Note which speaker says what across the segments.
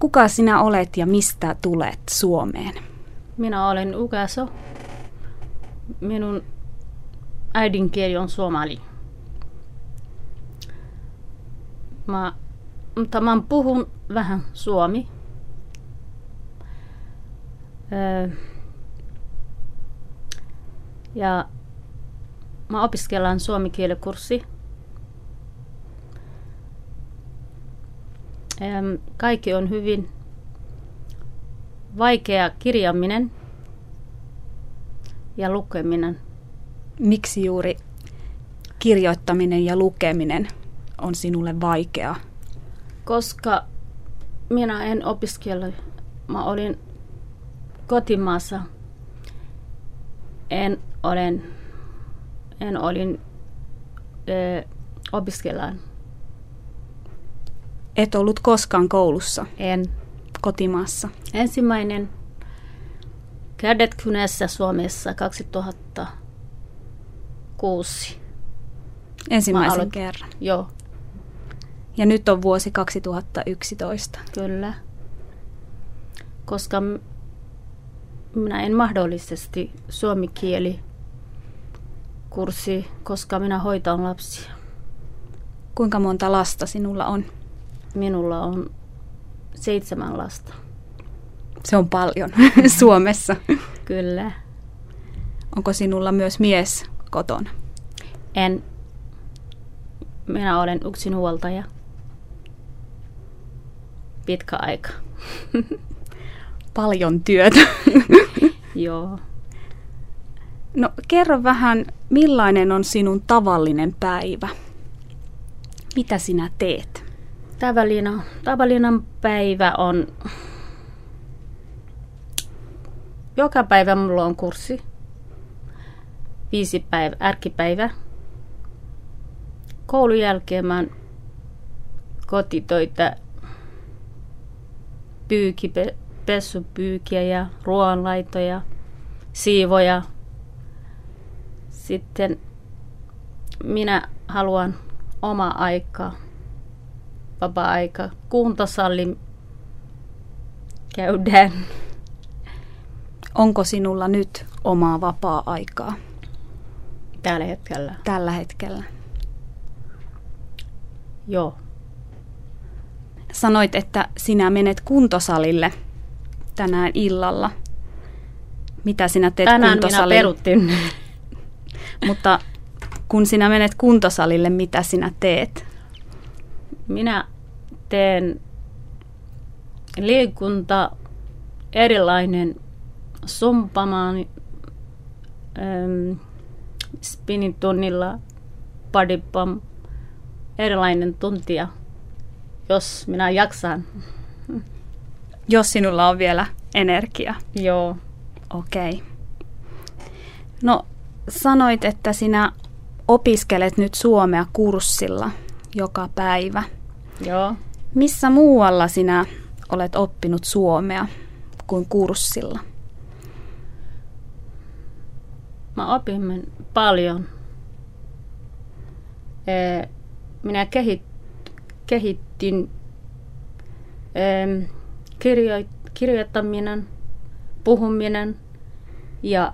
Speaker 1: Kuka sinä olet ja mistä tulet Suomeen?
Speaker 2: Minä olen Ugaso. Minun äidinkieli on suomali. Mä, mutta mä puhun vähän suomi. Öö, ja mä opiskellaan suomikielikurssi. Öö, kaikki on hyvin vaikea kirjaaminen ja lukeminen.
Speaker 1: Miksi juuri kirjoittaminen ja lukeminen on sinulle vaikeaa?
Speaker 2: Koska minä en opiskella. Mä olin kotimaassa. En olen, en olin ö, opiskellaan.
Speaker 1: Et ollut koskaan koulussa
Speaker 2: En.
Speaker 1: kotimaassa.
Speaker 2: Ensimmäinen kädetkyneessä Suomessa 2006.
Speaker 1: Ensimmäisen
Speaker 2: aloitin.
Speaker 1: kerran.
Speaker 2: Joo,
Speaker 1: Ja nyt on vuosi 2011.
Speaker 2: kyllä. Koska minä en mahdollisesti suomikieli kurssi, koska minä hoitan lapsia.
Speaker 1: Kuinka monta lasta sinulla on?
Speaker 2: Minulla on seitsemän lasta.
Speaker 1: Se on paljon Suomessa.
Speaker 2: Kyllä.
Speaker 1: Onko sinulla myös mies kotona?
Speaker 2: En. Minä olen yksinhuoltaja. Pitkä aika.
Speaker 1: Paljon työtä.
Speaker 2: Joo.
Speaker 1: No kerro vähän, millainen on sinun tavallinen päivä? Mitä sinä teet?
Speaker 2: Tavallinen, tavallinen päivä on... Joka päivä mulla on kurssi. Viisi päivä, ärkipäivä. Koulun jälkeen mä oon kotitöitä, pyyki, pe, pessupyykiä ja ruoanlaitoja, siivoja. Sitten minä haluan oma aikaa vapaa-aika, kuntosalli käydään.
Speaker 1: Onko sinulla nyt omaa vapaa-aikaa
Speaker 2: Tällä hetkellä.
Speaker 1: tällä hetkellä?
Speaker 2: Joo.
Speaker 1: Sanoit, että sinä menet kuntosalille tänään illalla. Mitä sinä teet
Speaker 2: Tänään minä
Speaker 1: kuntosalilla?
Speaker 2: peruttin.
Speaker 1: Mutta kun sinä menet kuntosalille, mitä sinä teet?
Speaker 2: Minä teen liikunta erilainen sumpamaan ähm, spinning tunnilla, body pump, erilainen tuntia, jos minä jaksan.
Speaker 1: Jos sinulla on vielä energia.
Speaker 2: Joo.
Speaker 1: Okei. Okay. No, sanoit, että sinä opiskelet nyt suomea kurssilla joka päivä.
Speaker 2: Joo.
Speaker 1: Missä muualla sinä olet oppinut suomea kuin kurssilla?
Speaker 2: Mä opin paljon. Minä kehit, kehittin kirjo, kirjoittaminen, puhuminen ja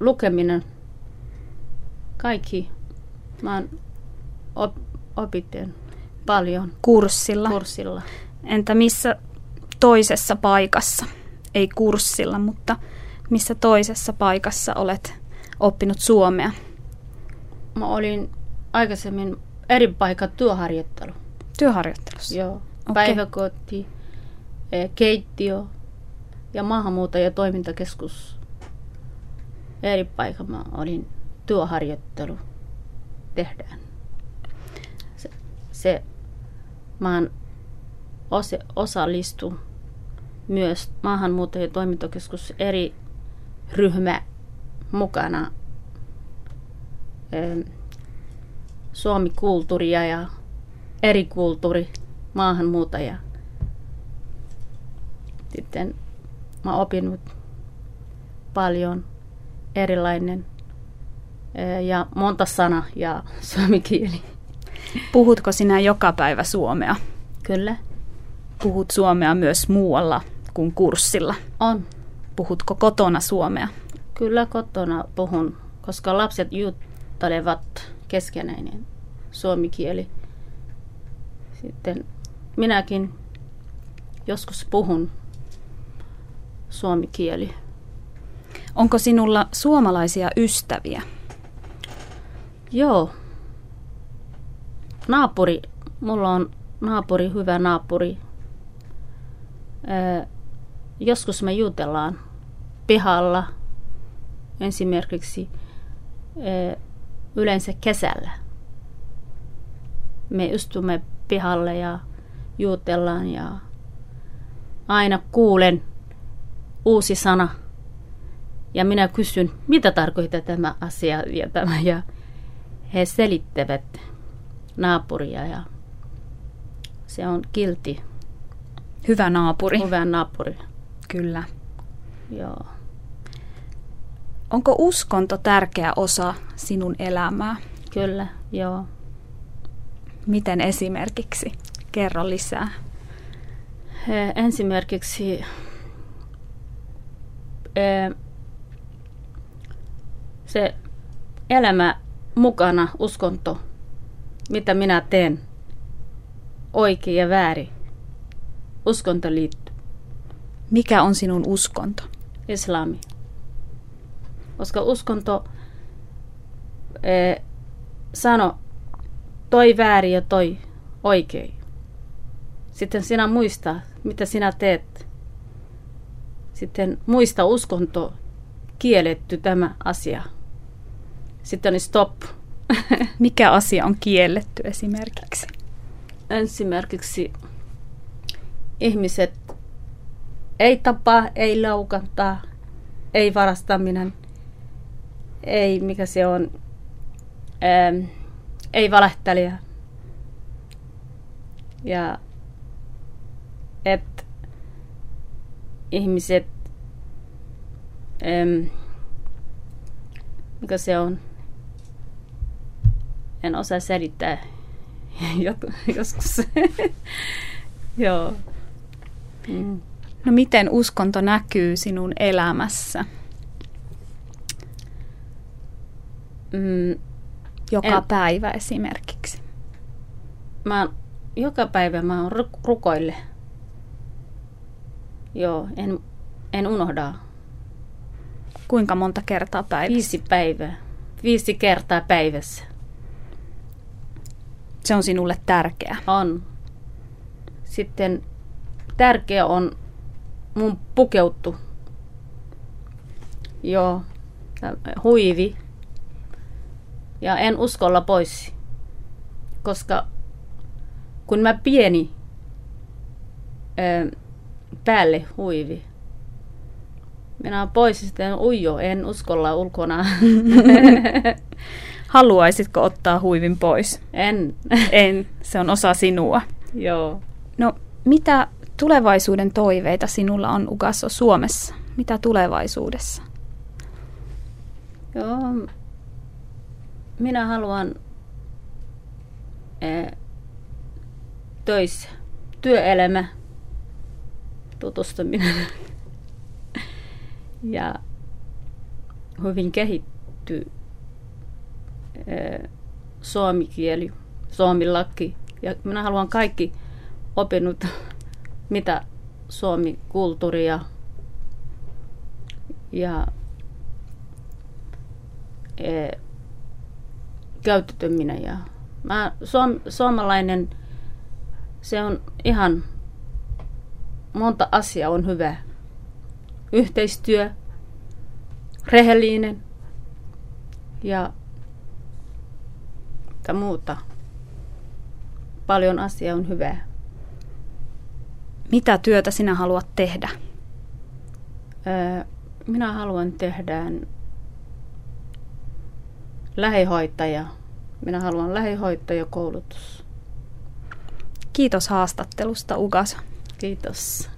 Speaker 2: lukeminen. Kaikki. Mä oon op, opitteen paljon
Speaker 1: Kurssilla.
Speaker 2: kurssilla.
Speaker 1: Entä missä toisessa paikassa? Ei kurssilla, mutta missä toisessa paikassa olet oppinut suomea?
Speaker 2: Mä olin aikaisemmin eri paikat työharjoittelu.
Speaker 1: Työharjoittelussa.
Speaker 2: Joo.
Speaker 1: Okei.
Speaker 2: Päiväkoti, eh, keittiö ja maahanmuuttajatoimintakeskus. Eri paikka mä olin työharjoittelu tehdään. Se, se oon osa, osallistu myös maahanmuuttajatoimintakeskus eri ryhmä mukana. Suomikulttuuria ja eri kulttuuri, maahanmuuttaja. Sitten mä opinut paljon erilainen eh, ja monta sana ja suomi kieli.
Speaker 1: Puhutko sinä joka päivä suomea?
Speaker 2: Kyllä.
Speaker 1: puhut suomea myös muualla kuin kurssilla.
Speaker 2: On.
Speaker 1: Puhutko kotona suomea?
Speaker 2: Kyllä kotona puhun, koska lapset juttelevat keskenään niin suomi kieli. Sitten minäkin joskus puhun suomi kieli.
Speaker 1: Onko sinulla suomalaisia ystäviä?
Speaker 2: Joo. Naapuri, mulla on naapuri, hyvä naapuri. Ee, joskus me jutellaan pihalla, esimerkiksi ee, yleensä kesällä. Me istumme pihalle ja jutellaan ja aina kuulen uusi sana. Ja minä kysyn, mitä tarkoittaa tämä asia ja tämä. Ja he selittävät naapuria ja se on kilti.
Speaker 1: Hyvä naapuri.
Speaker 2: Hyvä naapuri.
Speaker 1: Kyllä.
Speaker 2: Joo.
Speaker 1: Onko uskonto tärkeä osa sinun elämää?
Speaker 2: Kyllä, joo.
Speaker 1: Miten esimerkiksi? Kerro lisää.
Speaker 2: Esimerkiksi se elämä mukana, uskonto, mitä minä teen, oikein ja väärin. Uskonto liittyy.
Speaker 1: Mikä on sinun uskonto?
Speaker 2: Islami. Koska uskonto eh, sano toi väärin ja toi oikein. Sitten sinä muista, mitä sinä teet. Sitten muista uskonto kielletty tämä asia. Sitten on stop.
Speaker 1: Mikä asia on kielletty esimerkiksi?
Speaker 2: Esimerkiksi ihmiset ei tapaa, ei laukantaa, ei varastaminen, ei mikä se on, ähm, ei valehtelija. Ja että ihmiset, ähm, mikä se on, en osaa selittää joskus. Joo.
Speaker 1: Mm. No miten uskonto näkyy sinun elämässä?
Speaker 2: Mm,
Speaker 1: Joka
Speaker 2: en,
Speaker 1: päivä esimerkiksi.
Speaker 2: Mä joka päivä mä oon rukoille. Joo, en, en unohda.
Speaker 1: Kuinka monta kertaa päivässä?
Speaker 2: Viisi päivää. Viisi kertaa päivässä.
Speaker 1: Se on sinulle tärkeä.
Speaker 2: On. Sitten tärkeä on mun pukeuttu. Joo, huivi. Ja en uskolla pois, koska kun mä pieni päälle huivi, minä pois sitten ujo, en uskolla ulkona.
Speaker 1: Haluaisitko ottaa huivin pois?
Speaker 2: En.
Speaker 1: En, se on osa sinua.
Speaker 2: Joo.
Speaker 1: No, mitä tulevaisuuden toiveita sinulla on Ugasso Suomessa? Mitä tulevaisuudessa?
Speaker 2: Joo, minä haluan eh, töissä, työelämä, tutustuminen ja hyvin kehittyy suomi kieli, suomilaki. Ja minä haluan kaikki opinnut, mitä suomi kulttuuri ja, e, käyttäytyminen. Ja mä, suom, suomalainen, se on ihan, monta asiaa on hyvä. Yhteistyö, rehellinen ja tai muuta. Paljon asiaa on hyvää.
Speaker 1: Mitä työtä sinä haluat tehdä?
Speaker 2: Öö, minä haluan tehdä lähihoitaja. Minä haluan lähihoitajakoulutus.
Speaker 1: Kiitos haastattelusta, Ugasa.
Speaker 2: Kiitos.